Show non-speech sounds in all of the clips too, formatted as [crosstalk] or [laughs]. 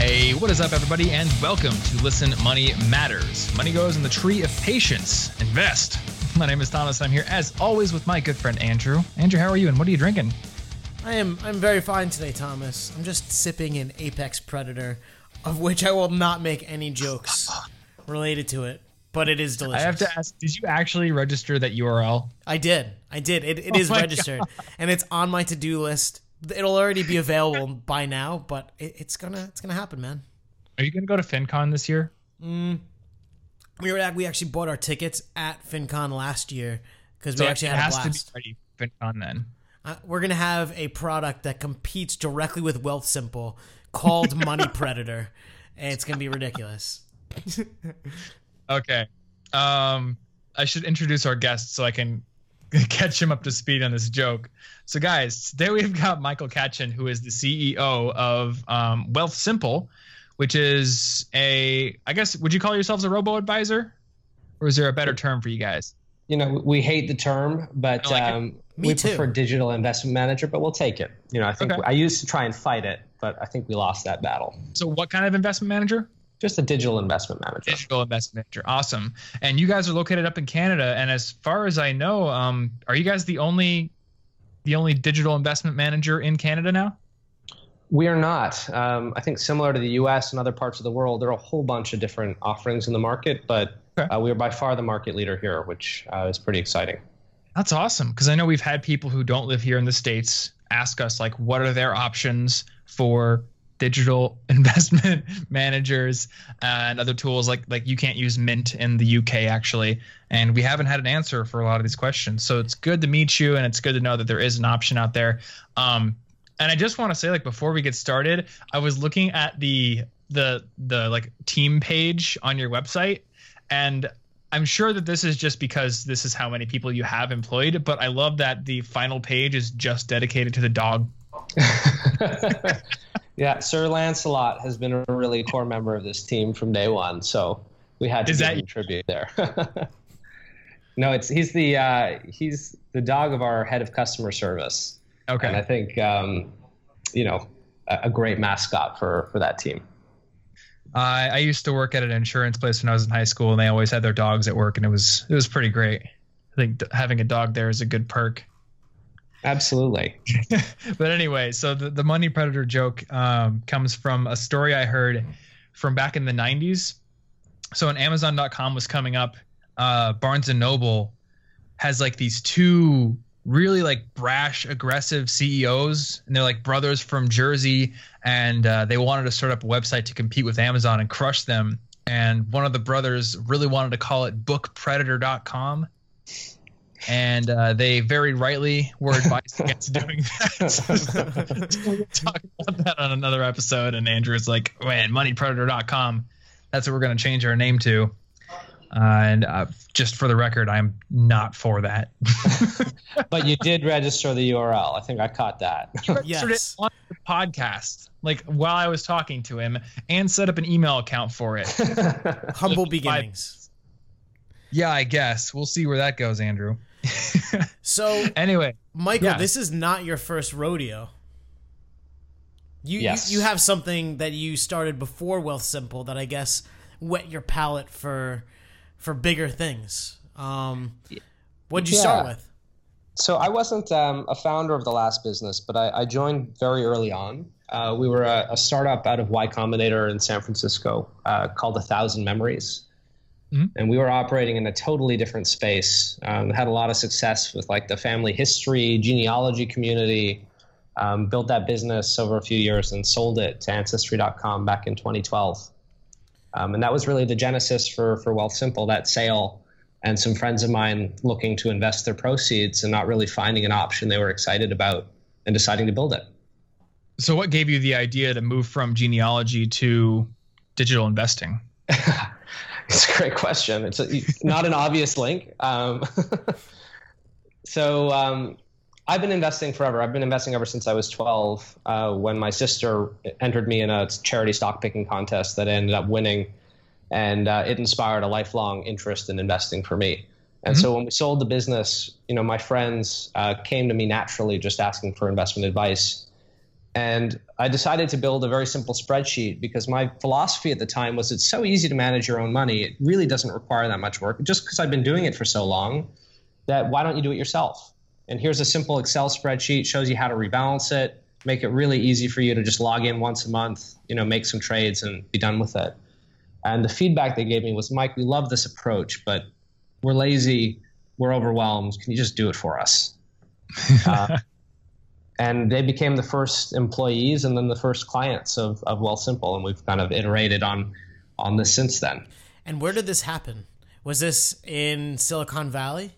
Hey, what is up, everybody, and welcome to Listen Money Matters. Money goes in the tree of patience. Invest. [laughs] My name is Thomas, and I'm here as always with my good friend Andrew. Andrew, how are you, and what are you drinking? I am I'm very fine today, Thomas. I'm just sipping an Apex Predator, of which I will not make any jokes related to it, but it is delicious. I have to ask, did you actually register that URL? I did. I did. It, it [laughs] Oh is registered, and it's on my to-do list. It'll already be available by now, but it, it's gonna it's gonna happen, man. Are you to go to FinCon this year? We were at, we actually bought our tickets at FinCon last year because we So actually it had a has to be blast. ready FinCon then. Uh, we're gonna have a product that competes directly with Wealthsimple called [laughs] Money Predator, and it's gonna be ridiculous. [laughs] Okay. Um, I should introduce our guest so I can [laughs] catch him up to speed on this joke. So, guys, today we've got Michael Katchen, who is the CEO of um, Wealthsimple, which is a, I guess, would you call yourselves a robo advisor? Or is there a better term for you guys? you know, we hate the term, but like um, we too. prefer digital investment manager. But we'll take it. You know, I think Okay. I used to try and fight it, but I think we lost that battle. So, what kind of investment manager? Just a digital investment manager. Digital investment manager. Awesome. And you guys are located up in Canada. And as far as I know, um, are you guys the only, the only digital investment manager in Canada now? We are not. Um, I think similar to the U.S. and other parts of the world, there are a whole bunch of different offerings in the market, but Okay. uh, we are by far the market leader here, which uh, is pretty exciting. That's awesome because I know we've had people who don't live here in the states ask us like, what are their options for digital [laughs] investment managers and other tools like like you can't use Mint in the UK actually, and we haven't had an answer for a lot of these questions. So it's good to meet you, and it's good to know that there is an option out there. Um, and I just want to say like before we get started, I was looking at the the the like team page on your website and I'm sure that this is just because this is how many people you have employed, but I love that the final page is just dedicated to the dog. [laughs] [laughs] yeah, Sir Lancelot has been a really core member of this team from day one, so we had to Is give that- him tribute there. [laughs] no, it's he's the uh, he's the dog of our head of customer service. Okay, and I think, um, you know, a, a great mascot for, for that team. I I used to work at an insurance place when I was in high school, and they always had their dogs at work, and it was it was pretty great. I think having a dog there is a good perk. Absolutely. [laughs] but anyway, so the, the money predator joke um, comes from a story I heard from back in the 90s. So when Amazon.com was coming up, uh, Barnes and Noble has like these two really like brash, aggressive CEOs, and they're like brothers from Jersey, and uh, they wanted to start up a website to compete with Amazon and crush them. And one of the brothers really wanted to call it bookpredator.com and uh, they very rightly were advised [laughs] against doing that. [laughs] we'll talk about that on another episode. And Andrew's like, man, moneypredator.com. That's what we're going to change our name to. Uh, and uh, just for the record, I'm not for that. [laughs] But you did register the URL. I think I caught that. You Registered Yes. it on the podcast, like while I was talking to him, and set up an email account for it. Humble Five- beginnings. yeah, I guess we'll see where that goes, Andrew. So, [laughs] anyway, Michael, Yeah. this is not your first rodeo. You, Yes. you you have something that you started before Wealthsimple that I guess wet your palate for for bigger things. Um, what'd you start with? so I wasn't um, a founder of the last business, but I, I joined very early on. Uh, we were a, a startup out of Y Combinator in San Francisco uh, called A Thousand Memories. Mhm. And we were operating in a totally different space. Um, had a lot of success with like the family history, genealogy community. Um, built that business over a few years and sold it to Ancestry.com back in 2012. Um, and that was really the genesis for for Wealthsimple. That sale and some friends of mine looking to invest their proceeds and not really finding an option they were excited about and deciding to build it. so what gave you the idea to move from genealogy to digital investing? [laughs] [laughs] it's a great question. It's a, not an obvious link. Um, [laughs] so um, I've been investing forever. I've been investing ever since I was 12 uh, when my sister entered me in a charity stock picking contest that I ended up winning. And uh, it inspired a lifelong interest in investing for me. And so when we sold the business, you know, my friends uh, came to me naturally just asking for investment advice. And I decided to build a very simple spreadsheet because my philosophy at the time was it's so easy to manage your own money. It really doesn't require that much work. Just because I've been doing it for so long, that why don't you do it yourself? And here's a simple Excel spreadsheet, shows you how to rebalance it, make it really easy for you to just log in once a month, you know, make some trades and be done with it. And the feedback they gave me was, Mike, we love this approach, but we're lazy, we're overwhelmed. Can you just do it for us? [laughs] uh, and they became the first employees and then the first clients of, of Wealthsimple, and we've kind of iterated on on this since then. And where did this happen? Was this in Silicon Valley?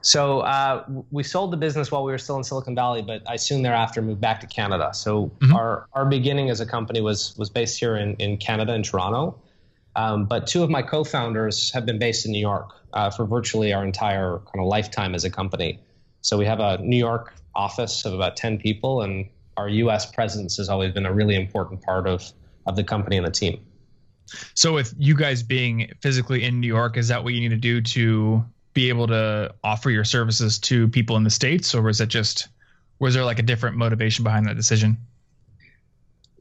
So uh, we sold the business while we were still in Silicon Valley, but I soon thereafter moved back to Canada. So mm-hmm. our our beginning as a company was was based here in in Canada in Toronto, um, but two of my co-founders have been based in New York uh, for virtually our entire kind of lifetime as a company. So we have a New York office of about 10 people, and our US presence has always been a really important part of, of the company and the team. So, with you guys being physically in New York, is that what you need to do to be able to offer your services to people in the States, or was it just, was there like a different motivation behind that decision?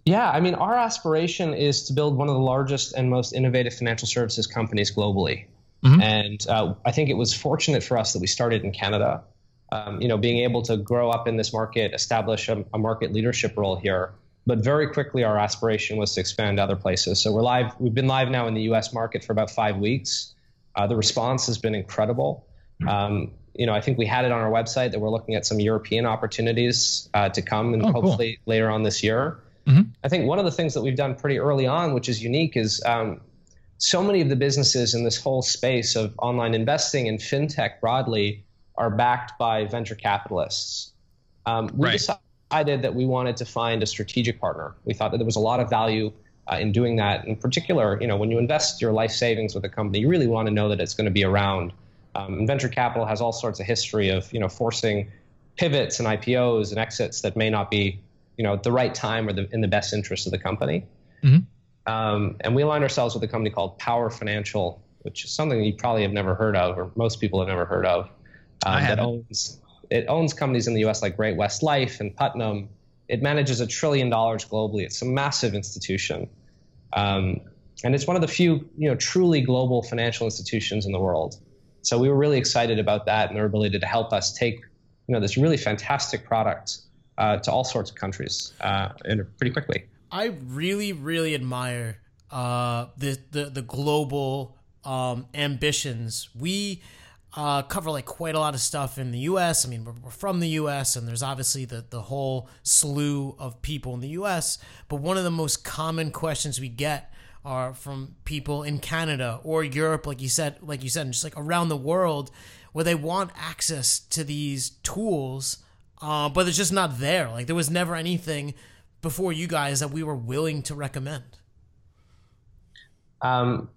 Yeah, I mean, our aspiration is to build one of the largest and most innovative financial services companies globally. Mm-hmm. And uh, I think it was fortunate for us that we started in Canada um, you know, being able to grow up in this market, establish a, a, market leadership role here. But very quickly, our aspiration was to expand to other places. So we're live. We've been live now in the U.S. market for about five weeks. Uh, the response has been incredible. Um, you know, I think we had it on our website that we're looking at some European opportunities uh, to come, and oh, hopefully cool. later on this year. Mm-hmm. I think one of the things that we've done pretty early on, which is unique, is um, so many of the businesses in this whole space of online investing and fintech broadly are backed by venture capitalists. Um, we right. decided that we wanted to find a strategic partner. We thought that there was a lot of value uh, in doing that. In particular, you know, when you invest your life savings with a company, you really want to know that it's going to be around. Um, and venture capital has all sorts of history of you know forcing pivots and IPOs and exits that may not be you know at the right time or the, in the best interest of the company. Mm-hmm. Um, and we aligned ourselves with a company called Power Financial, which is something you probably have never heard of, or most people have never heard of um, that owns it owns companies in the U.S. like Great West Life and Putnam. It manages a trillion dollars globally. It's a massive institution, um, and it's one of the few you know truly global financial institutions in the world. So we were really excited about that and their ability to help us take you know this really fantastic product uh, to all sorts of countries uh, pretty quickly. I really, really admire uh, the, the the global um, ambitions. We uh, cover like quite a lot of stuff in the U.S. I mean, we're, we're, from the U.S. and there's obviously the the whole slew of people in the U.S. But one of the most common questions we get are from people in Canada or Europe, like you said, like you said, and just like around the world, where they want access to these tools, uh, but it's just not there. Like there was never anything before you guys that we were willing to recommend. Um,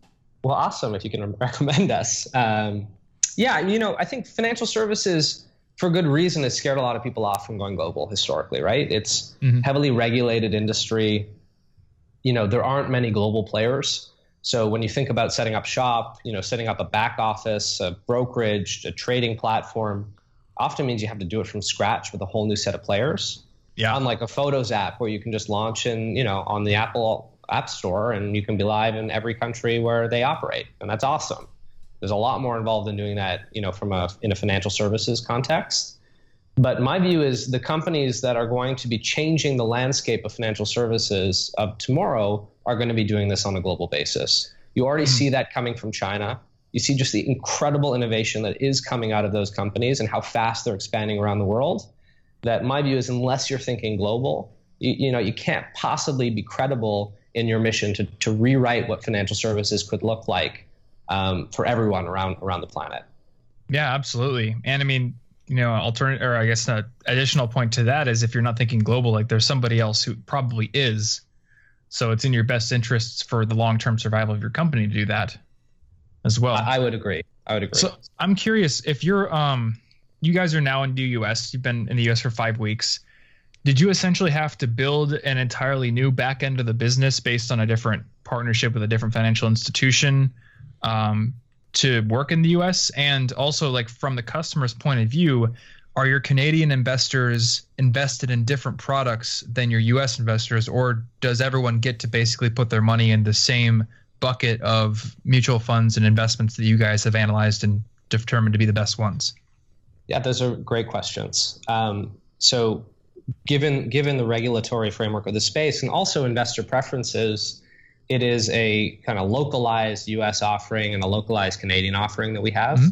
well, awesome if you can [laughs] recommend us. Um, yeah, you know, I think financial services, for good reason, has scared a lot of people off from going global historically, right? It's mm-hmm. heavily regulated industry. You know, there aren't many global players. So when you think about setting up shop, you know, setting up a back office, a brokerage, a trading platform, often means you have to do it from scratch with a whole new set of players. Yeah. Unlike a Photos app where you can just launch in, you know, on the Apple App Store and you can be live in every country where they operate, and that's awesome. There's a lot more involved in doing that, you know, from a in a financial services context. But my view is the companies that are going to be changing the landscape of financial services of tomorrow are going to be doing this on a global basis. You already mm-hmm. see that coming from China. You see just the incredible innovation that is coming out of those companies and how fast they're expanding around the world. That my view is unless you're thinking global, you, you know, you can't possibly be credible in your mission to, to rewrite what financial services could look like um, for everyone around around the planet. Yeah, absolutely. And I mean, you know, alternate or I guess an additional point to that is if you're not thinking global, like there's somebody else who probably is. So it's in your best interests for the long term survival of your company to do that as well. I would agree. I would agree. So I'm curious if you're um you guys are now in the US, you've been in the US for five weeks. Did you essentially have to build an entirely new back end of the business based on a different partnership with a different financial institution? Um, to work in the US? And also, like from the customer's point of view, are your Canadian investors invested in different products than your US investors, or does everyone get to basically put their money in the same bucket of mutual funds and investments that you guys have analyzed and determined to be the best ones? Yeah, those are great questions. Um, so, given given the regulatory framework of the space and also investor preferences, it is a kind of localized U.S. offering and a localized Canadian offering that we have. Mm-hmm.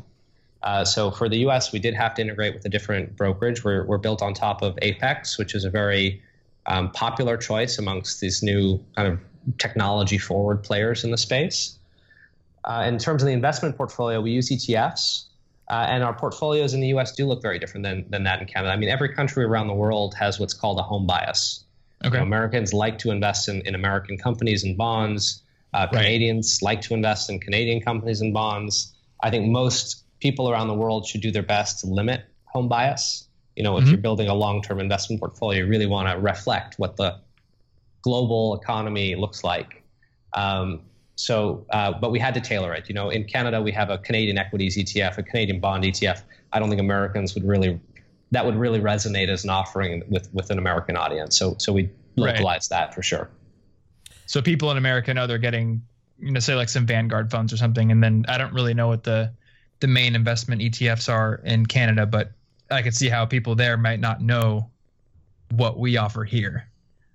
Uh, so for the US, we did have to integrate with a different brokerage. We're, we're built on top of Apex, which is a very um, popular choice amongst these new kind of technology forward players in the space. Uh, in terms of the investment portfolio, we use ETFs. Uh, and our portfolios in the US do look very different than, than that in Canada. I mean, every country around the world has what's called a home bias. Okay. You know, Americans like to invest in, in American companies and bonds. Uh, Canadians right. like to invest in Canadian companies and bonds. I think most people around the world should do their best to limit home bias. You know, if mm-hmm. you're building a long-term investment portfolio, you really want to reflect what the global economy looks like. Um, so, uh, but we had to tailor it. You know, in Canada, we have a Canadian equities ETF, a Canadian bond ETF. I don't think Americans would really, that would really resonate as an offering with with an American audience. So, so we localized right. that for sure. So people in America know they're getting, you know, say like some Vanguard funds or something, and then I don't really know what the the main investment ETFs are in Canada, but I could see how people there might not know what we offer here.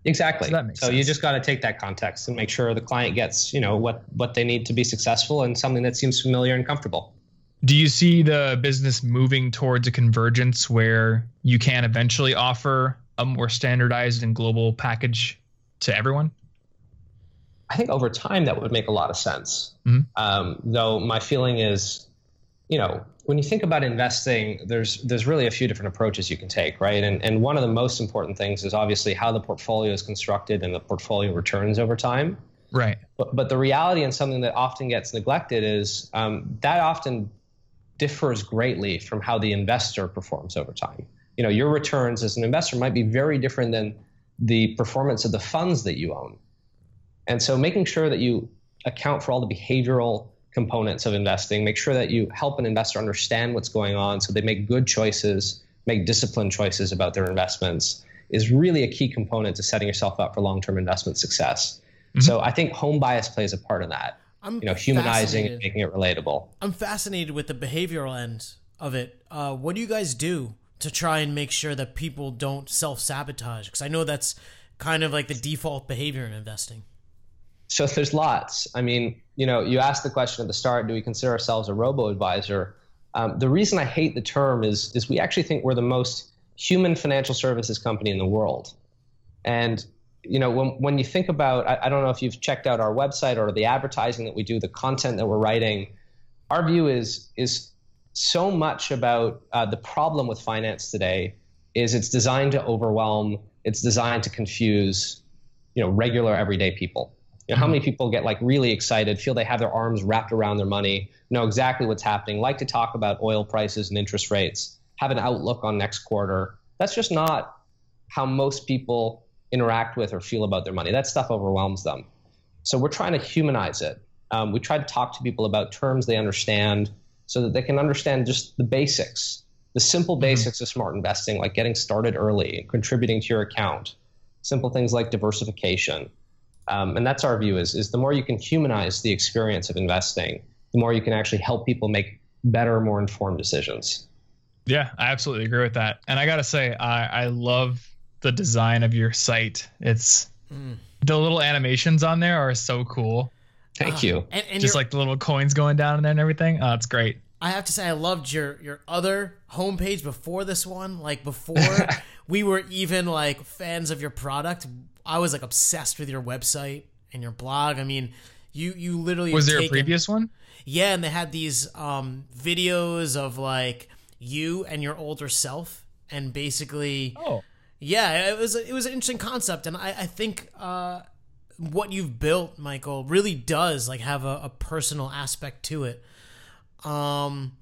Exactly. So, so you just got to take that context and make sure the client gets, you know, what what they need to be successful and something that seems familiar and comfortable. Do you see the business moving towards a convergence where you can eventually offer a more standardized and global package to everyone? I think over time that would make a lot of sense. Mm-hmm. Um, though my feeling is you know, when you think about investing, there's there's really a few different approaches you can take, right? And and one of the most important things is obviously how the portfolio is constructed and the portfolio returns over time. Right. But but the reality and something that often gets neglected is um, that often differs greatly from how the investor performs over time. You know, your returns as an investor might be very different than the performance of the funds that you own. And so making sure that you account for all the behavioral components of investing. Make sure that you help an investor understand what's going on so they make good choices, make disciplined choices about their investments is really a key component to setting yourself up for long-term investment success. Mm-hmm. So I think home bias plays a part in that. I'm you know, humanizing and making it relatable. I'm fascinated with the behavioral end of it. Uh, what do you guys do to try and make sure that people don't self-sabotage? Because I know that's kind of like the default behavior in investing. So there's lots. I mean, you know, you asked the question at the start: Do we consider ourselves a robo advisor? Um, the reason I hate the term is is we actually think we're the most human financial services company in the world. And you know, when when you think about, I, I don't know if you've checked out our website or the advertising that we do, the content that we're writing. Our view is is so much about uh, the problem with finance today is it's designed to overwhelm, it's designed to confuse, you know, regular everyday people. You know, how many mm-hmm. people get like really excited, feel they have their arms wrapped around their money, know exactly what's happening, like to talk about oil prices and interest rates, have an outlook on next quarter. That's just not how most people interact with or feel about their money. That stuff overwhelms them. So we're trying to humanize it. Um, we try to talk to people about terms they understand so that they can understand just the basics, the simple mm-hmm. basics of smart investing, like getting started early and contributing to your account, simple things like diversification um, and that's our view is, is the more you can humanize the experience of investing, the more you can actually help people make better, more informed decisions. Yeah, I absolutely agree with that. And I got to say, I, I love the design of your site. It's mm. the little animations on there are so cool. Thank uh, you. And, and Just like the little coins going down in there and everything. Oh, it's great. I have to say, I loved your your other homepage before this one. Like before [laughs] we were even like fans of your product. I was like obsessed with your website and your blog. I mean, you you literally was there taken, a previous one? Yeah, and they had these um, videos of like you and your older self, and basically, oh, yeah, it was it was an interesting concept, and I I think. Uh, what you've built, Michael, really does like have a, a personal aspect to it. Um,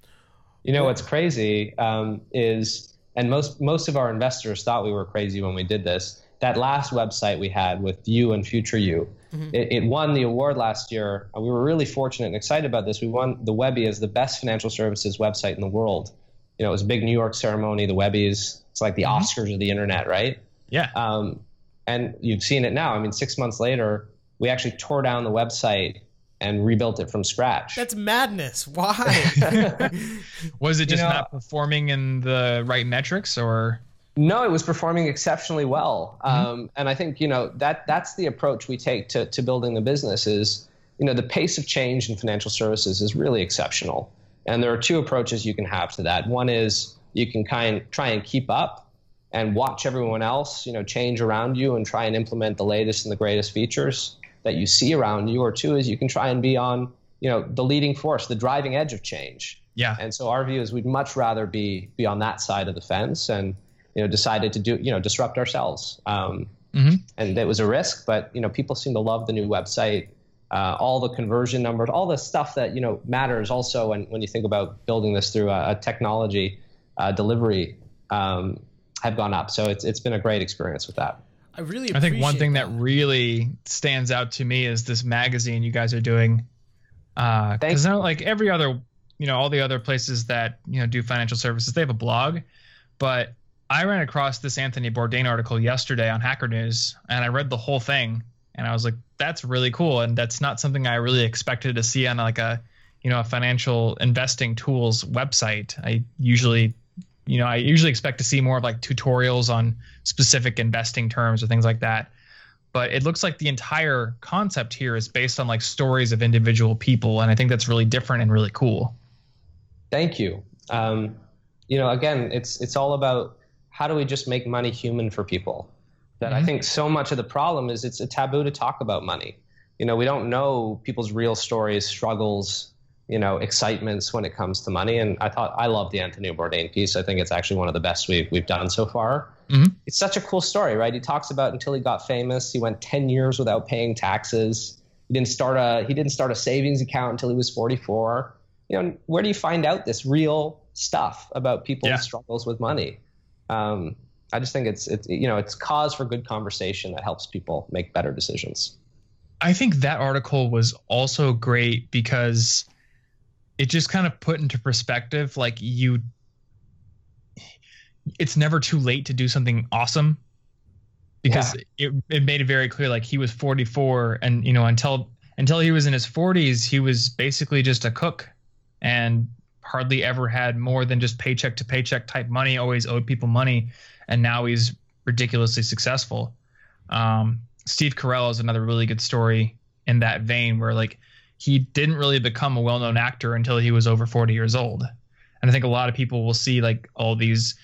you know what's crazy um, is, and most most of our investors thought we were crazy when we did this that last website we had with you and future you mm-hmm. it, it, won the award last year we were really fortunate and excited about this we won the webby as the best financial services website in the world You know, it was a big New York ceremony, the Webbies. It's like the Mhm. Oscars of the internet, right? Yeah. Um, and you've seen it now. I mean, six months later, we actually tore down the website and rebuilt it from scratch. That's madness. Why? [laughs] Was it You just know- not performing in the right metrics or? No, it was performing exceptionally well, Mm-hmm. um, and I think you know that that's the approach we take to, to building the business. Is you know the pace of change in financial services is really exceptional, and there are two approaches you can have to that. One is you can kind try and keep up and watch everyone else you know change around you and try and implement the latest and the greatest features that you see around you. Or two is you can try and be on you know the leading force, the driving edge of change. Yeah. And so our view is we'd much rather be be on that side of the fence and you know decided to do you know disrupt ourselves. Um, Mhm. And it was a risk, but you know people seem to love the new website. Uh, all the conversion numbers, all the stuff that you know matters also when, when you think about building this through a, a technology uh, delivery um, have gone up. So it's it's been a great experience with that. I really. I think one thing that really stands out to me is this magazine you guys are doing. Because Thanks. like every other, you know, all the other places that you know do financial services, they have a blog. But I ran across this Anthony Bourdain article yesterday on Hacker News, and I read the whole thing, and I was like, "That's really cool," and that's not something I really expected to see on like a, you know, a financial investing tools website. I usually, you know, I usually expect to see more of like tutorials on specific investing terms or things like that. But it looks like the entire concept here is based on like stories of individual people, and I think that's really different and really cool. Thank you. Um, you know, again, it's it's all about how do we just make money human for people. That I Mhm. think so much of the problem is it's a taboo to talk about money. You know, we don't know people's real stories, struggles, you know, excitements when it comes to money. And I thought I love the Anthony Bourdain piece. I think it's actually one of the best we've we've done so far. Mhm. It's such a cool story, right? He talks about until he got famous, he went ten years without paying taxes. He didn't start a he didn't start a savings account until he was forty four you know, where do you find out this real stuff about people's Yeah. struggles with money? Um, I just think it's it's you know it's cause for good conversation that helps people make better decisions. I think that article was also great because it just kind of put into perspective like you it's never too late to do something awesome. Because it, it made it very clear like he was 44 and you know until until he was in his 40s he was basically just a cook and hardly ever had more than just paycheck to paycheck type money always owed people money and now he's ridiculously successful. Um, steve carell is another really good story in that vein where like he didn't really become a well-known actor until he was over 40 years old. And i think a lot of people will see like all these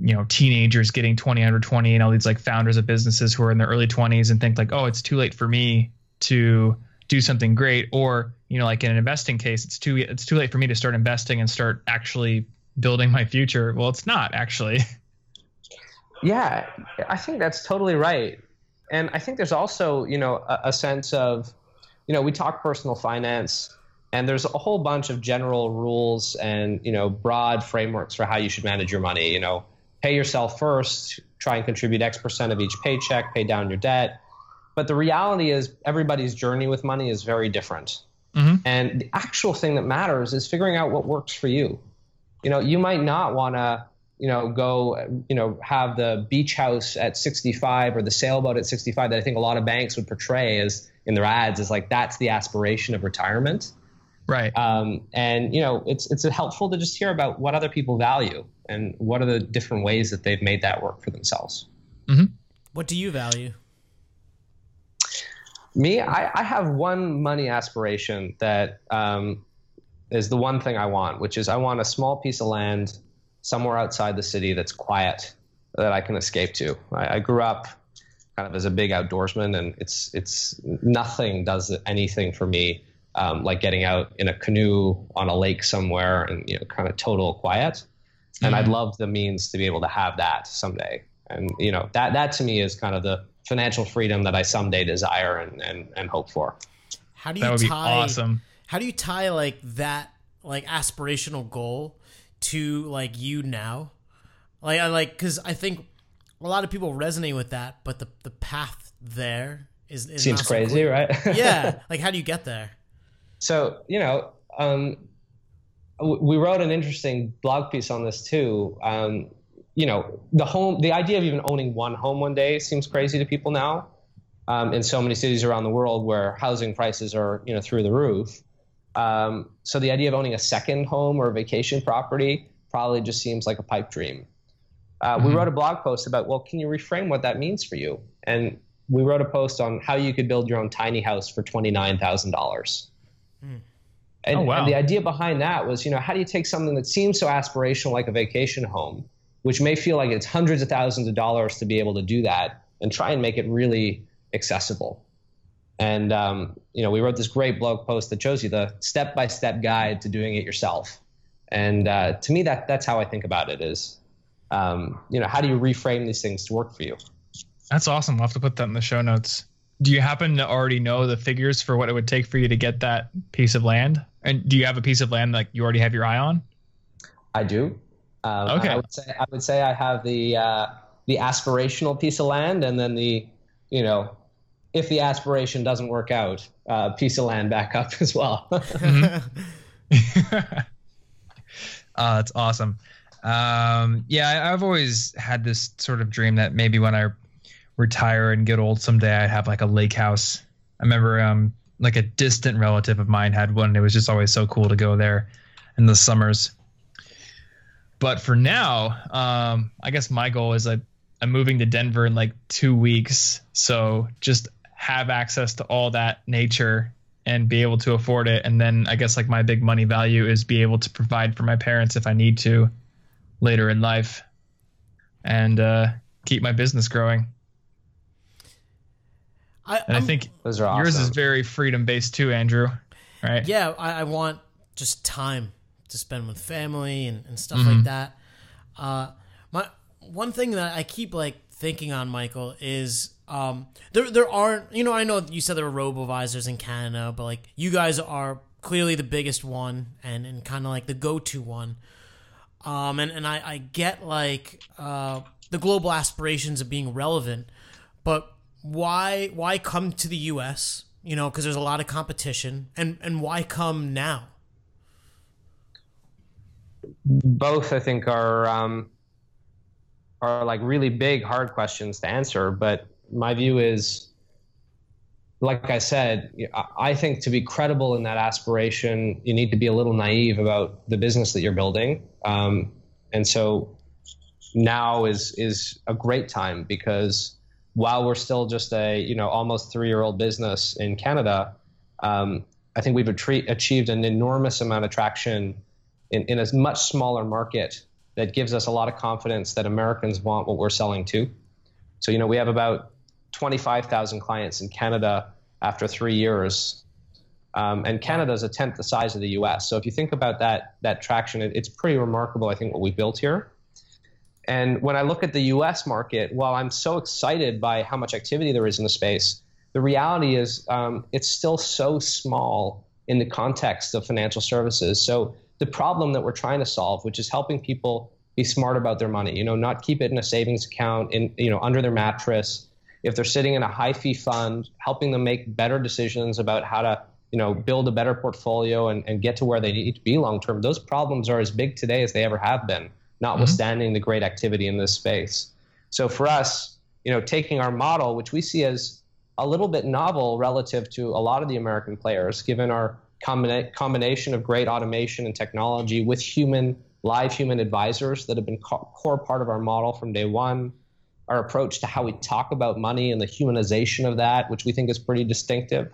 you know teenagers getting 20 under 20 and all these like founders of businesses who are in their early 20s and think like oh it's too late for me to do something great. Or you know like in an investing case it's too it's too late for me to start investing and start actually building my future. Well it's not actually. [laughs] Yeah, I think that's totally right. And I think there's also, you know, a, a sense of, you know, we talk personal finance and there's a whole bunch of general rules and, you know, broad frameworks for how you should manage your money. You know, pay yourself first, try and contribute X percent of each paycheck, pay down your debt. But the reality is everybody's journey with money is very different. Mhm. And the actual thing that matters is figuring out what works for you. You know, you might not want to you know, go, you know, have the beach house at 65 or the sailboat at 65 that I think a lot of banks would portray as in their ads is like that's the aspiration of retirement. right Um, and you know, it's it's helpful to just hear about what other people value and what are the different ways that they've made that work for themselves. what do you value? Me, I, I have one money aspiration that um, is the one thing I want, which is I want a small piece of land somewhere outside the city that's quiet that I can escape to. I, I grew up kind of as a big outdoorsman, and it's it's nothing does anything for me um, like getting out in a canoe on a lake somewhere and you know kind of total quiet. And I'd Mhm. love the means to be able to have that someday. And you know that that to me is kind of the financial freedom that I someday desire and and, and hope for. How do you that would be tie? awesome How do you tie like that like aspirational goal to like you now? Like I like because I think a lot of people resonate with that, but the the path there is, is Seems so crazy, right? [laughs] yeah, like how do you get there? So you know, um, we wrote an interesting blog piece on this too. Um, you know, the home, the idea of even owning one home one day seems crazy to people now. Um, in so many cities around the world where housing prices are, you know, through the roof. Um, so the idea of owning a second home or a vacation property probably just seems like a pipe dream. Uh, mm-hmm. We wrote a blog post about, well, can you reframe what that means for you? And we wrote a post on how you could build your own tiny house for twenty nine thousand dollars. Mm. And, oh, wow. and the idea behind that was, you know, how do you take something that seems so aspirational like a vacation home, which may feel like it's hundreds of thousands of dollars to be able to do that, and try and make it really accessible. And um, you know, we wrote this great blog post that shows you the step-by-step guide to doing it yourself. And uh, to me, that that's how I think about it. Is um, you know, how do you reframe these things to work for you? That's awesome. We'll have to put that in the show notes. Do you happen to already know the figures for what it would take for you to get that piece of land? And do you have a piece of land like you already have your eye on? I do. Um, okay. I would say I would say I have the uh, the aspirational piece of land, and then the you know if the aspiration doesn't work out, uh, piece of land back up [laughs] as well. mm-hmm. [laughs] uh, [laughs] that's awesome. Um, yeah, I, I've always had this sort of dream that maybe when I retire and get old someday, I'd have like a lake house. I remember um, like a distant relative of mine had one. It was just always so cool to go there in the summers. But for now, um, I guess my goal is I, I'm moving to Denver in like two weeks. So just have access to all that nature and be able to afford it. And then I guess like my big money value is be able to provide for my parents if I need to later in life and uh, keep my business growing. I, and I'm, i think those are awesome. yours is very freedom based too, Andrew. Right? Yeah, I, I, want just time to spend with family and, and stuff mm-hmm. like that. Uh, my one thing that I keep like thinking on, Michael, is um, there there aren't you know I know you said there are robo-advisors in Canada, but like you guys are clearly the biggest one and, and kind of like the go to one. Um, and and I, I get like uh, the global aspirations of being relevant, but why why come to the U.S. You know, because there's a lot of competition, and and why come now? Both, I think, are um, are like really big, hard questions to answer. But my view is, like I said, I think to be credible in that aspiration, you need to be a little naive about the business that you're building. Um, and so now is is a great time because while we're still just a you know almost three year old business in Canada, um, I think we've achieved an enormous amount of traction in, in a much smaller market that gives us a lot of confidence that Americans want what we're selling to. So you know we have about 25,000 clients in Canada after three years. Um, and Canada is a tenth the size of the U.S. So if you think about that that traction, it, it's pretty remarkable. I think what we built here. And when I look at the US market, while I'm so excited by how much activity there is in the space, the reality is um, it's still so small in the context of financial services. So the problem that we're trying to solve, which is helping people be smart about their money, you know, not keep it in a savings account in, you know, under their mattress. If they're sitting in a high fee fund, helping them make better decisions about how to, you know, build a better portfolio and, and get to where they need to be long term. Those problems are as big today as they ever have been notwithstanding mm-hmm. the great activity in this space. So for us, you know, taking our model, which we see as a little bit novel relative to a lot of the American players, given our combina- combination of great automation and technology with human, live human advisors that have been co- core part of our model from day one. Our approach to how we talk about money and the humanization of that, which we think is pretty distinctive.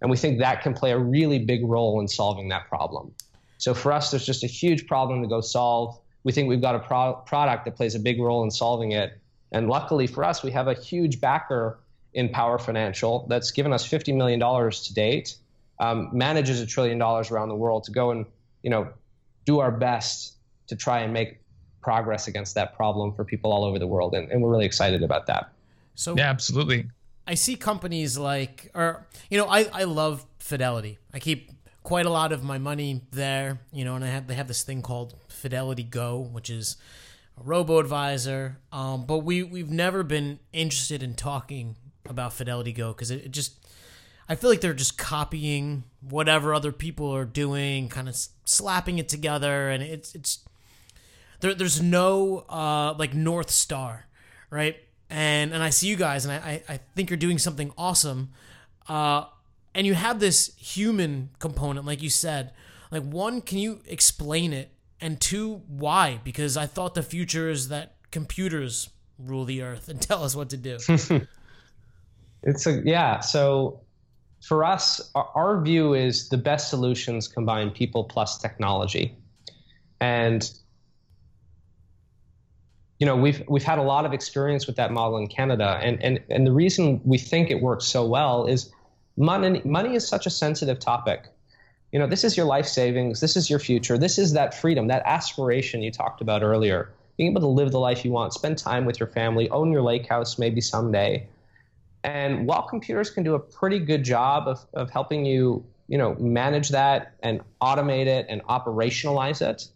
And we think that can play a really big role in solving that problem. So for us, there's just a huge problem to go solve we think we've got a pro- product that plays a big role in solving it. And luckily for us, we have a huge backer in Power Financial that's given us $50 million to date, um, manages a trillion dollars around the world to go and you know do our best to try and make progress against that problem for people all over the world. And, and we're really excited about that. So yeah, absolutely. I see companies like, or you know, I, I love Fidelity. I keep quite a lot of my money there, you know, and I have they have this thing called Fidelity Go, which is a robo advisor. Um, but we we've never been interested in talking about Fidelity Go because it, it, just I feel like they're just copying whatever other people are doing, kind of slapping it together, and it's it's there. There's no uh, like north star, right? And and I see you guys, and I I think you're doing something awesome, uh, and you have this human component, like you said. Like one, can you explain it? And two, why? Because I thought the future is that computers rule the earth and [laughs] tell us what to do. [laughs] it's a yeah. So for us, our view is the best solutions combine people plus technology, and you know we've we've had a lot of experience with that model in Canada, and and and the reason we think it works so well is money money is such a sensitive topic. You know, this is your life savings, this is your future, this is that freedom, that aspiration you talked about earlier. Being able to live the life you want, spend time with your family, own your lake house maybe someday. And while computers can do a pretty good job of, of helping you, you know, manage that and automate it and operationalize it,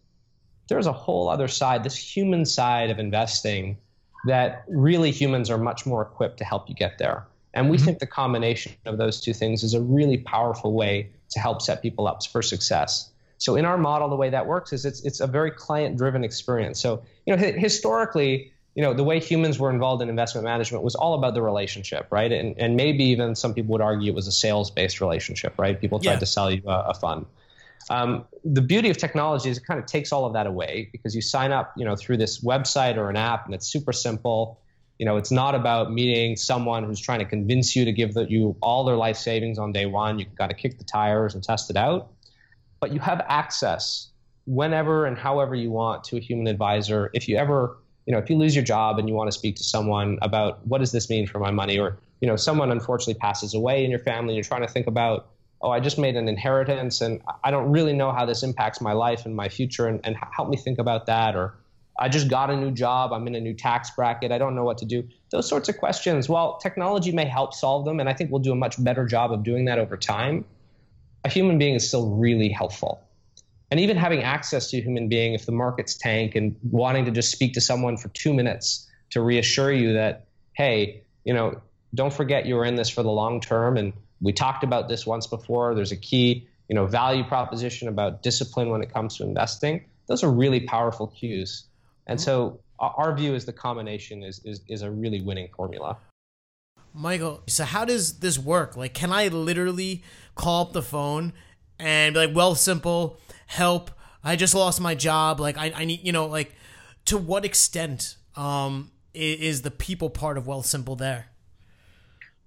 there's a whole other side, this human side of investing that really humans are much more equipped to help you get there. And we mm-hmm. think the combination of those two things is a really powerful way to help set people up for success. So in our model, the way that works is it's it's a very client driven experience. So you know historically, you know, the way humans were involved in investment management was all about the relationship, right? And, and maybe even some people would argue it was a sales based relationship, right? People tried yeah. to sell you a, a fund. Um, the beauty of technology is it kind of takes all of that away because you sign up, you know, through this website or an app, and it's super simple. You know, it's not about meeting someone who's trying to convince you to give the, you all their life savings on day one. You've got to kick the tires and test it out, but you have access whenever and however you want to a human advisor. If you ever you know, if you lose your job and you want to speak to someone about what does this mean for my money, or you know, someone unfortunately passes away in your family, and you're trying to think about, oh, I just made an inheritance, and I don't really know how this impacts my life and my future, and, and help me think about that, or I just got a new job, I'm in a new tax bracket, I don't know what to do. Those sorts of questions. While technology may help solve them, and I think we'll do a much better job of doing that over time, a human being is still really helpful and even having access to a human being if the markets tank and wanting to just speak to someone for two minutes to reassure you that hey you know don't forget you're in this for the long term. And we talked about this once before. There's a key you know value proposition about discipline when it comes to investing. Those are really powerful cues. And so our view is the combination is, is, is a really winning formula. Michael so how does this work? Like can i literally call up the phone and be like Wealthsimple help. I just lost my job. Like i, I need you know like to what extent um is, the people part of Wealthsimple there?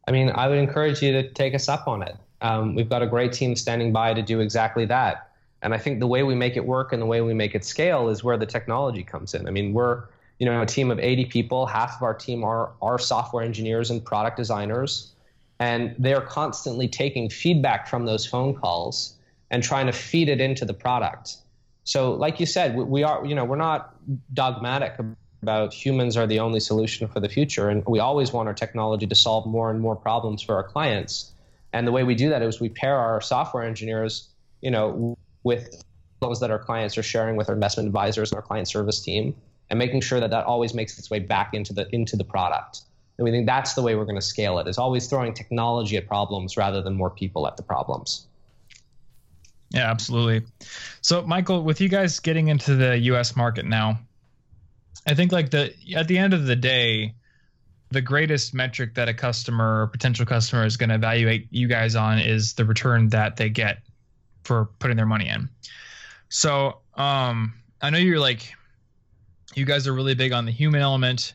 I mean i would encourage you to take us up on it. Um, we've got a great team standing by to do exactly that. And i think the way we make it work and the way we make it scale is where the technology comes in. I mean we're you know a team of 80 people. Half of our team are are software engineers and product designers. And they're constantly taking feedback from those phone calls and trying to feed it into the product. So, like you said, we are, you know, we're not dogmatic about humans are the only solution for the future, and we always want our technology to solve more and more problems for our clients. And the way we do that is we pair our software engineers, you know, with those that our clients are sharing with our investment advisors and our client service team, and making sure that that always makes its way back into the into the product. And we think that's the way we're going to scale it: is always throwing technology at problems rather than more people at the problems. Yeah, absolutely. So, Michael, with you guys getting into the U.S. market now, I think like the at the end of the day, the greatest metric that a customer or potential customer is going to evaluate you guys on is the return that they get for putting their money in. So, um, I know you're like, you guys are really big on the human element.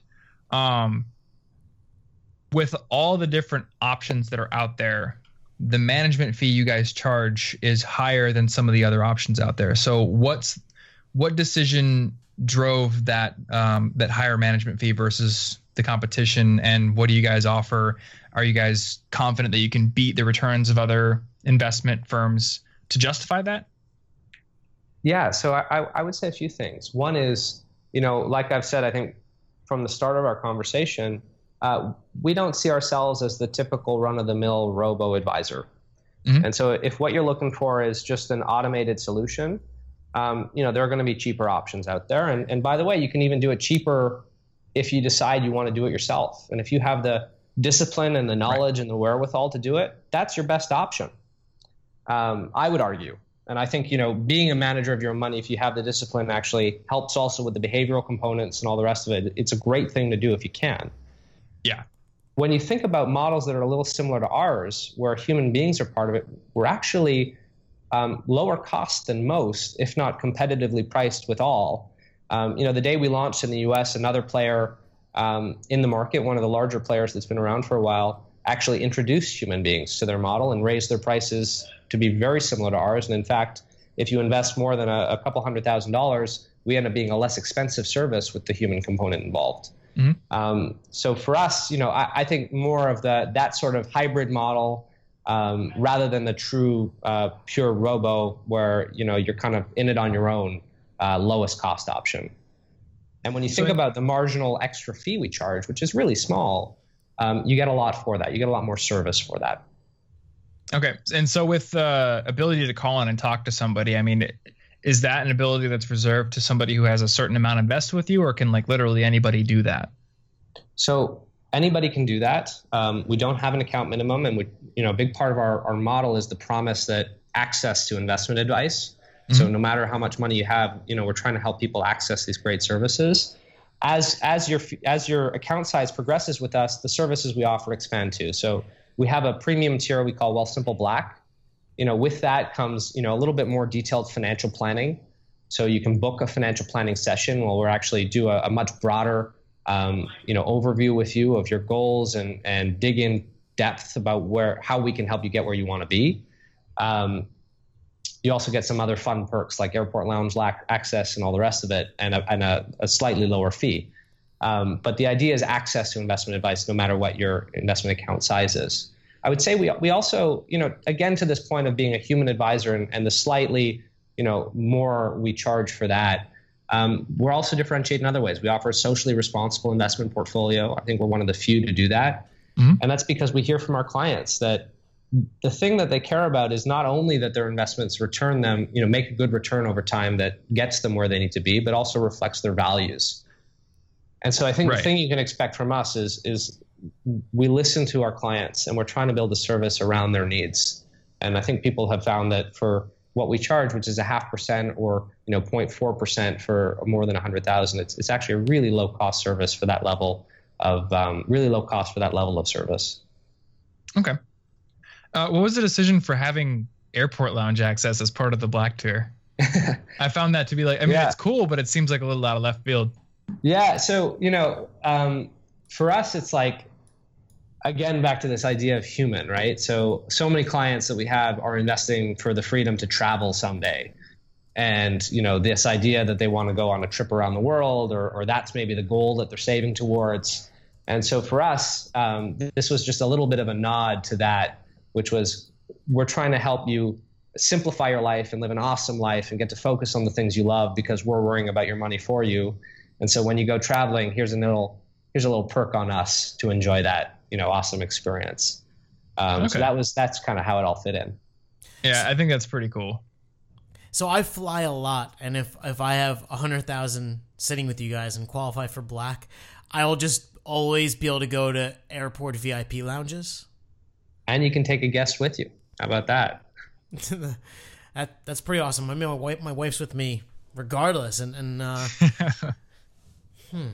Um, with all the different options that are out there, the management fee you guys charge is higher than some of the other options out there. So what's what decision drove that um, that higher management fee versus the competition, and what do you guys offer? Are you guys confident that you can beat the returns of other investment firms to justify that? Yeah, so I, I would say a few things. One is, you know, like I've said, I think from the start of our conversation, uh, we don't see ourselves as the typical run of the mill robo advisor. Mm-hmm. And so if what you're looking for is just an automated solution, um, you know, there are going to be cheaper options out there. And, and by the way, you can even do it cheaper if you decide you want to do it yourself. And if you have the, discipline and the knowledge right. and the wherewithal to do it, that's your best option. Um, I would argue. And I think, you know, being a manager of your money, if you have the discipline, actually helps also with the behavioral components and all the rest of it. It's a great thing to do if you can. Yeah. When you think about models that are a little similar to ours, where human beings are part of it, we're actually um, lower cost than most, if not competitively priced with all. Um, you know, the day we launched in the U.S., another player um, in the market, one of the larger players that's been around for a while, actually introduced human beings to their model and raised their prices to be very similar to ours. And in fact, if you invest more than a, a couple hundred thousand dollars, we end up being a less expensive service with the human component involved. Mm-hmm. Um, so for us, you know, I, I, think more of the that sort of hybrid model um, rather than the true uh, pure robo where you know you're kind of in it on your own, uh, lowest cost option. And when you think so about the marginal extra fee we charge, which is really small, um, you get a lot for that. You get a lot more service for that. Okay, and so with the uh, ability to call in and talk to somebody, I mean, is that an ability that's reserved to somebody who has a certain amount invested with you, or can like literally anybody do that? So anybody can do that. Um, we don't have an account minimum, and we, you know, a big part of our, our model is the promise that access to investment advice. Mm-hmm. So no matter how much money you have, you know, we're trying to help people access these great services. As as your as your account size progresses with us, the services we offer expand too. So we have a premium tier we call Wealthsimple Black. You know, with that comes you know a little bit more detailed financial planning. So you can book a financial planning session where we'll actually do a, a much broader um, you know overview with you of your goals and and dig in depth about where how we can help you get where you want to be. Um, you also get some other fun perks like airport lounge access and all the rest of it, and a, and a, a slightly lower fee. Um, but the idea is access to investment advice no matter what your investment account size is. I would say we, we also, you know, again, to this point of being a human advisor and, and the slightly, you know, more we charge for that, um, we're also differentiating in other ways. We offer a socially responsible investment portfolio. I think we're one of the few to do that. Mm-hmm. And that's because we hear from our clients that the thing that they care about is not only that their investments return them, you know, make a good return over time that gets them where they need to be, but also reflects their values. And so I think right. the thing you can expect from us is is we listen to our clients and we're trying to build a service around their needs. And I think people have found that for what we charge, which is a half percent or you know 0.4 percent for more than 100,000, it's it's actually a really low cost service for that level of um, really low cost for that level of service. Okay. Uh, what was the decision for having airport lounge access as part of the Black Tour? [laughs] I found that to be like, I mean, yeah. it's cool, but it seems like a little out of left field. Yeah. So, you know, um, for us, it's like, again, back to this idea of human, right? So, so many clients that we have are investing for the freedom to travel someday. And, you know, this idea that they want to go on a trip around the world, or, or that's maybe the goal that they're saving towards. And so for us, um, this was just a little bit of a nod to that, which was we're trying to help you simplify your life and live an awesome life and get to focus on the things you love because we're worrying about your money for you. And so when you go traveling, here's a little here's a little perk on us to enjoy that you know awesome experience. Um, okay. So that was that's kind of how it all fit in. Yeah, I think that's pretty cool. So I fly a lot, and if if I have a hundred thousand sitting with you guys and qualify for black, I'll just always be able to go to airport VIP lounges. And you can take a guest with you. How about that? [laughs] that that's pretty awesome. I mean, my wife, my wife's with me regardless, and and uh, [laughs] Hmm.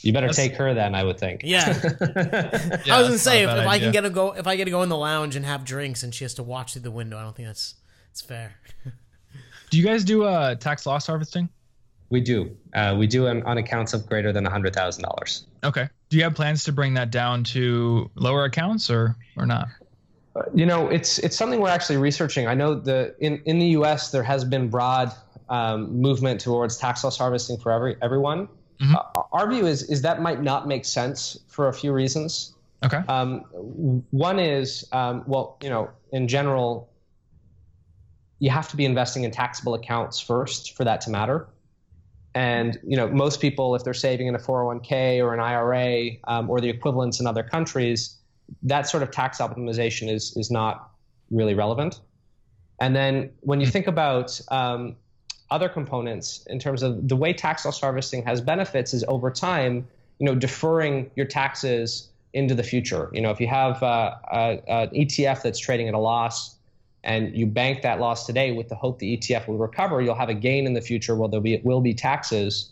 You better That's, take her then, I would think. Yeah. [laughs] yeah I was gonna say if, if I can get to go if I get to go in the lounge and have drinks and she has to watch through the window, I don't think that's it's fair. [laughs] do you guys do uh, tax loss harvesting? We do. Uh, we do on, on accounts of greater than hundred thousand dollars. Okay. Do you have plans to bring that down to lower accounts or or not? Uh, you know, it's it's something we're actually researching. I know the in in the U.S. there has been broad um, movement towards tax loss harvesting for every everyone. Mm-hmm. Uh, our view is is that might not make sense for a few reasons. Okay. Um, one is, um, well, you know, in general, you have to be investing in taxable accounts first for that to matter. And you know, most people, if they're saving in a 401k or an IRA um, or the equivalents in other countries, that sort of tax optimization is is not really relevant. And then when you mm. think about um, other components in terms of the way tax loss harvesting has benefits is over time, you know, deferring your taxes into the future. You know, if you have uh, a, an ETF that's trading at a loss and you bank that loss today with the hope the ETF will recover, you'll have a gain in the future. Well, there be, will be taxes.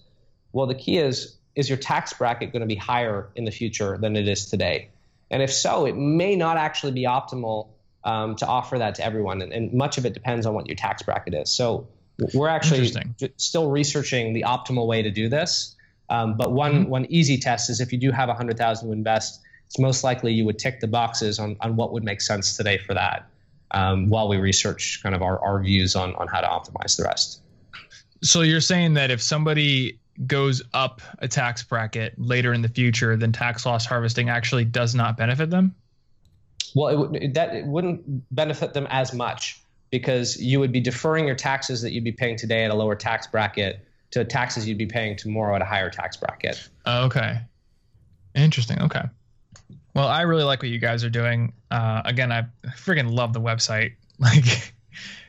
Well, the key is is your tax bracket going to be higher in the future than it is today? And if so, it may not actually be optimal um, to offer that to everyone. And, and, much of it depends on what your tax bracket is. So we're actually still researching the optimal way to do this. Um, but one mm-hmm. one easy test is if you do have a hundred thousand to invest, it's most likely you would tick the boxes on, on what would make sense today for that. Um, while we research kind of our, our views on on how to optimize the rest. So you're saying that if somebody goes up a tax bracket later in the future, then tax loss harvesting actually does not benefit them? Well, it, that it wouldn't benefit them as much because you would be deferring your taxes that you'd be paying today at a lower tax bracket to taxes you'd be paying tomorrow at a higher tax bracket. Okay. Interesting. Okay. Well, I really like what you guys are doing. Uh, again, I freaking love the website. [laughs] Like,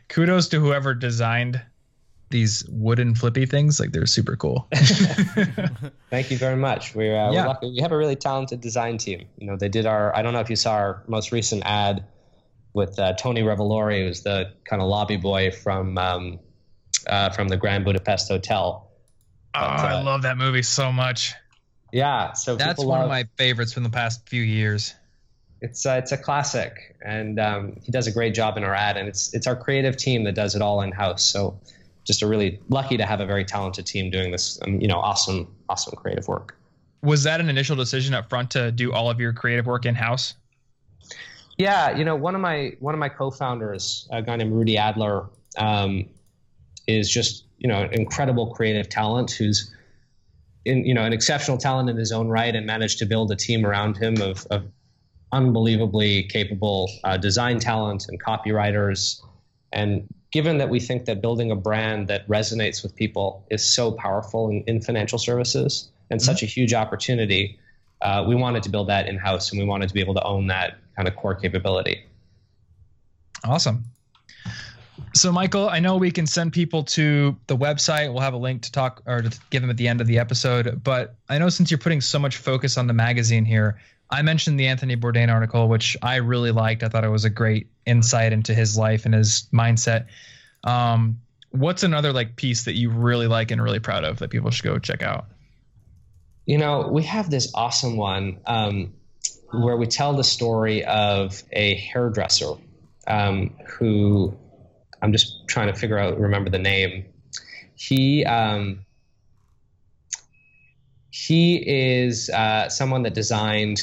kudos to whoever designed these wooden flippy things. Like they're super cool. [laughs] [laughs] Thank you very much. We're, uh, yeah. we're lucky. We have a really talented design team. You know, they did our. I don't know if you saw our most recent ad with uh, Tony Revolori, who's the kind of lobby boy from um, uh, from the Grand Budapest Hotel. But, oh, I uh, love that movie so much. Yeah, so that's one love, of my favorites from the past few years. It's uh, it's a classic, and um, he does a great job in our ad, and it's it's our creative team that does it all in house. So just a really lucky to have a very talented team doing this, um, you know, awesome, awesome creative work. Was that an initial decision up front to do all of your creative work in house? Yeah, you know, one of my one of my co-founders, a guy named Rudy Adler, um, is just you know incredible creative talent who's in you know an exceptional talent in his own right and managed to build a team around him of, of unbelievably capable uh, design talent and copywriters and given that we think that building a brand that resonates with people is so powerful in, in financial services and mm-hmm. such a huge opportunity, uh, we wanted to build that in house and we wanted to be able to own that kind of core capability. Awesome. So, Michael, I know we can send people to the website. We'll have a link to talk or to give them at the end of the episode. But I know since you're putting so much focus on the magazine here, I mentioned the Anthony Bourdain article, which I really liked. I thought it was a great insight into his life and his mindset. Um, what's another like piece that you really like and really proud of that people should go check out? You know, we have this awesome one um, where we tell the story of a hairdresser um, who I'm just trying to figure out, remember the name. He um, he is uh, someone that designed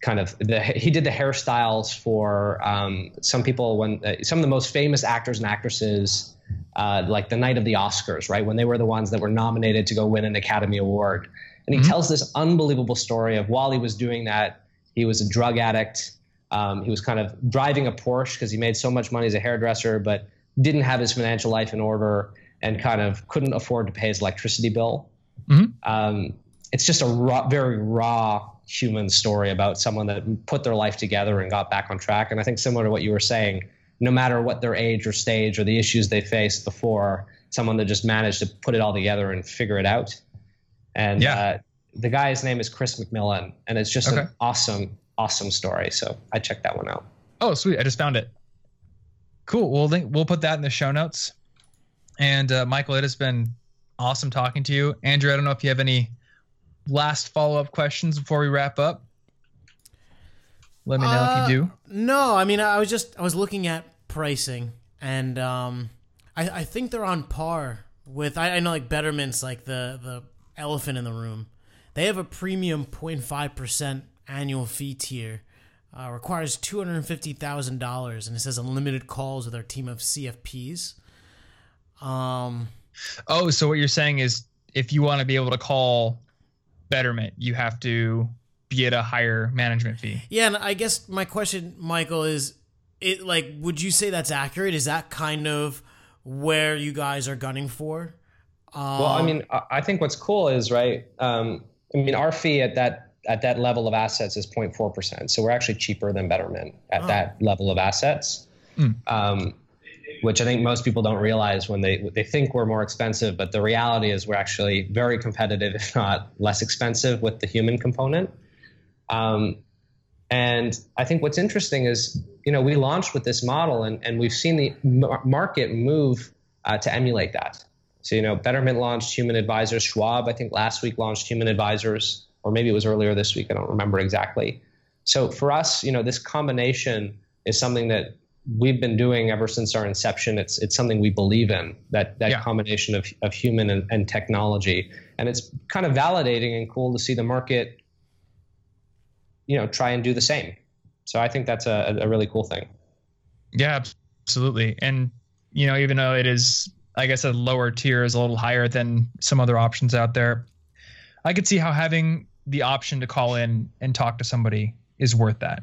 kind of the he did the hairstyles for um, some people when uh, some of the most famous actors and actresses uh, like the night of the Oscars, right? When they were the ones that were nominated to go win an Academy Award. And he mm-hmm. tells this unbelievable story of while he was doing that, he was a drug addict. Um, he was kind of driving a Porsche because he made so much money as a hairdresser, but didn't have his financial life in order and kind of couldn't afford to pay his electricity bill. Mm-hmm. Um, it's just a raw, very raw human story about someone that put their life together and got back on track. And I think similar to what you were saying, no matter what their age or stage or the issues they faced before, someone that just managed to put it all together and figure it out. And yeah. Uh, the guy's name is Chris McMillan, and it's just okay. an awesome, awesome story. So I checked that one out. Oh, sweet! I just found it. Cool. We'll we'll put that in the show notes. And uh, Michael, it has been awesome talking to you. Andrew, I don't know if you have any last follow up questions before we wrap up? Let me know uh, if you do. Uh, no, I mean I was just I was looking at pricing and um, I, I think they're on par with I, I know like Betterment's like the the elephant in the room. They have a premium 0.5 percent annual fee tier. Uh, requires two hundred fifty thousand dollars, and it says unlimited calls with our team of CFPs. Um, oh, so what you're saying is if you want to be able to call betterment, you have to be at a higher management fee. Yeah, and I guess my question, Michael, is it like would you say that's accurate? Is that kind of where you guys are gunning for? Um, well, I mean, I think what's cool is right. Um, I mean, our fee at that at that level of assets is 0.4 percent, so we're actually cheaper than Betterment at oh. that level of assets. Mm. Um, which I think most people don't realize when they they think we're more expensive, but the reality is we're actually very competitive, [laughs] if not less expensive, with the human component. Um, and I think what's interesting is, you know, we launched with this model and, and we've seen the market move uh, to emulate that. So, you know, Betterment launched Human Advisors. Schwab, I think last week launched Human Advisors, or maybe it was earlier this week. I don't remember exactly. So for us, you know, this combination is something that we've been doing ever since our inception. It's it's something we believe in that that yeah. combination of, of human and, and technology, and it's kind of validating and cool to see the market, you know, try and do the same. So I think that's a, a really cool thing. Yeah, absolutely. And you know, even though it is, I guess, a lower tier is a little higher than some other options out there, I could see how having the option to call in and talk to somebody is worth that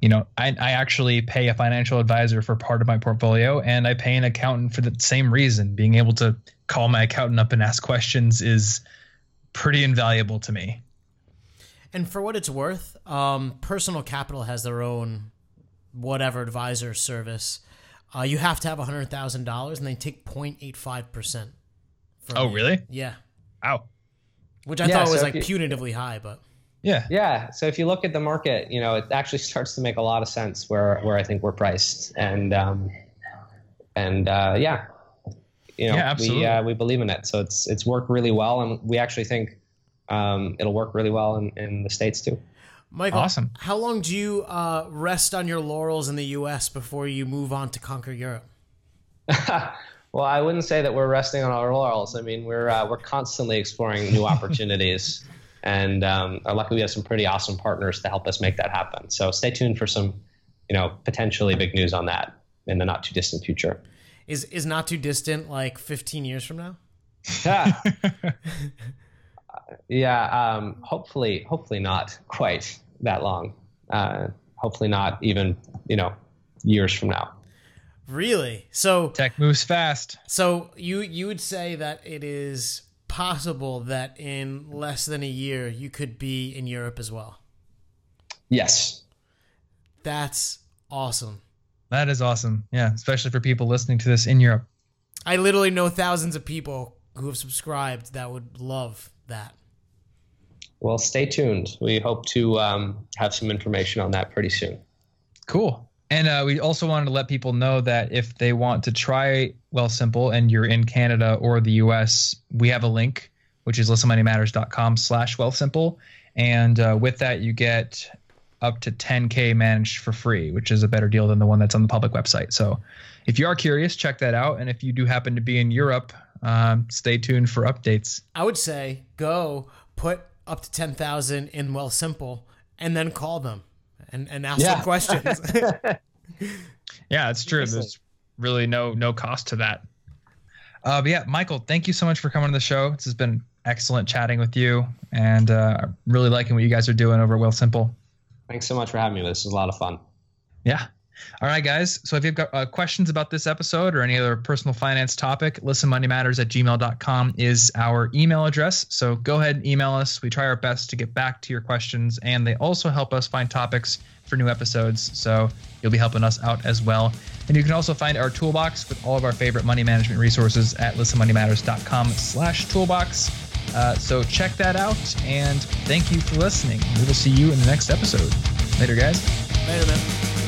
you know, I, I actually pay a financial advisor for part of my portfolio and I pay an accountant for the same reason. Being able to call my accountant up and ask questions is pretty invaluable to me. And for what it's worth, um, Personal Capital has their own whatever advisor service. Uh, you have to have $100,000 and they take 0.85%. Oh, really? Yeah. Wow. Which I yeah, thought was so like you, punitively high, but. Yeah. Yeah. So if you look at the market, you know, it actually starts to make a lot of sense where where I think we're priced, and um, and uh, yeah, you know, yeah, we uh, we believe in it. So it's it's worked really well, and we actually think um, it'll work really well in, in the states too. Michael, awesome. How long do you uh, rest on your laurels in the U.S. before you move on to conquer Europe? [laughs] well, I wouldn't say that we're resting on our laurels. I mean, we're uh, we're constantly exploring new [laughs] opportunities. and um, luckily we have some pretty awesome partners to help us make that happen. So stay tuned for some, you know, potentially big news on that in the not too distant future. Is is not too distant like 15 years from now? Yeah. [laughs] yeah. Um, hopefully, hopefully not quite that long. Uh, hopefully not even you know years from now. Really? So tech moves fast. So you you would say that it is possible that in less than a year you could be in Europe as well? Yes. That's awesome. That is awesome. Yeah, especially for people listening to this in Europe. I literally know thousands of people who have subscribed that would love that. Well, stay tuned. We hope to um, have some information on that pretty soon. Cool. And uh, we also wanted to let people know that if they want to try Wealthsimple and you're in Canada or the US, we have a link, which is listenmoneymatters.com slash Wealthsimple. And uh, with that, you get up to 10K managed for free, which is a better deal than the one that's on the public website. So if you are curious, check that out. And if you do happen to be in Europe, um, stay tuned for updates. I would say go put up to 10,000 in Wealthsimple and then call them and, and ask yeah. them questions. [laughs] [laughs] yeah, it's true. There's really no no cost to that. Uh, but yeah, Michael, thank you so much for coming to the show. This has been excellent chatting with you, and uh, really liking what you guys are doing over at Wealthsimple. Thanks so much for having me. This is a lot of fun. Yeah. All right, guys. So if you've got uh, questions about this episode or any other personal finance topic, listenmoneymatters at gmail.com is our email address. So go ahead and email us. We try our best to get back to your questions, and they also help us find topics for new episodes. So you'll be helping us out as well. And you can also find our toolbox with all of our favorite money management resources at listenmoneymatters.com slash toolbox. Uh, so check that out, and thank you for listening. We will see you in the next episode. Later, guys. Later, man.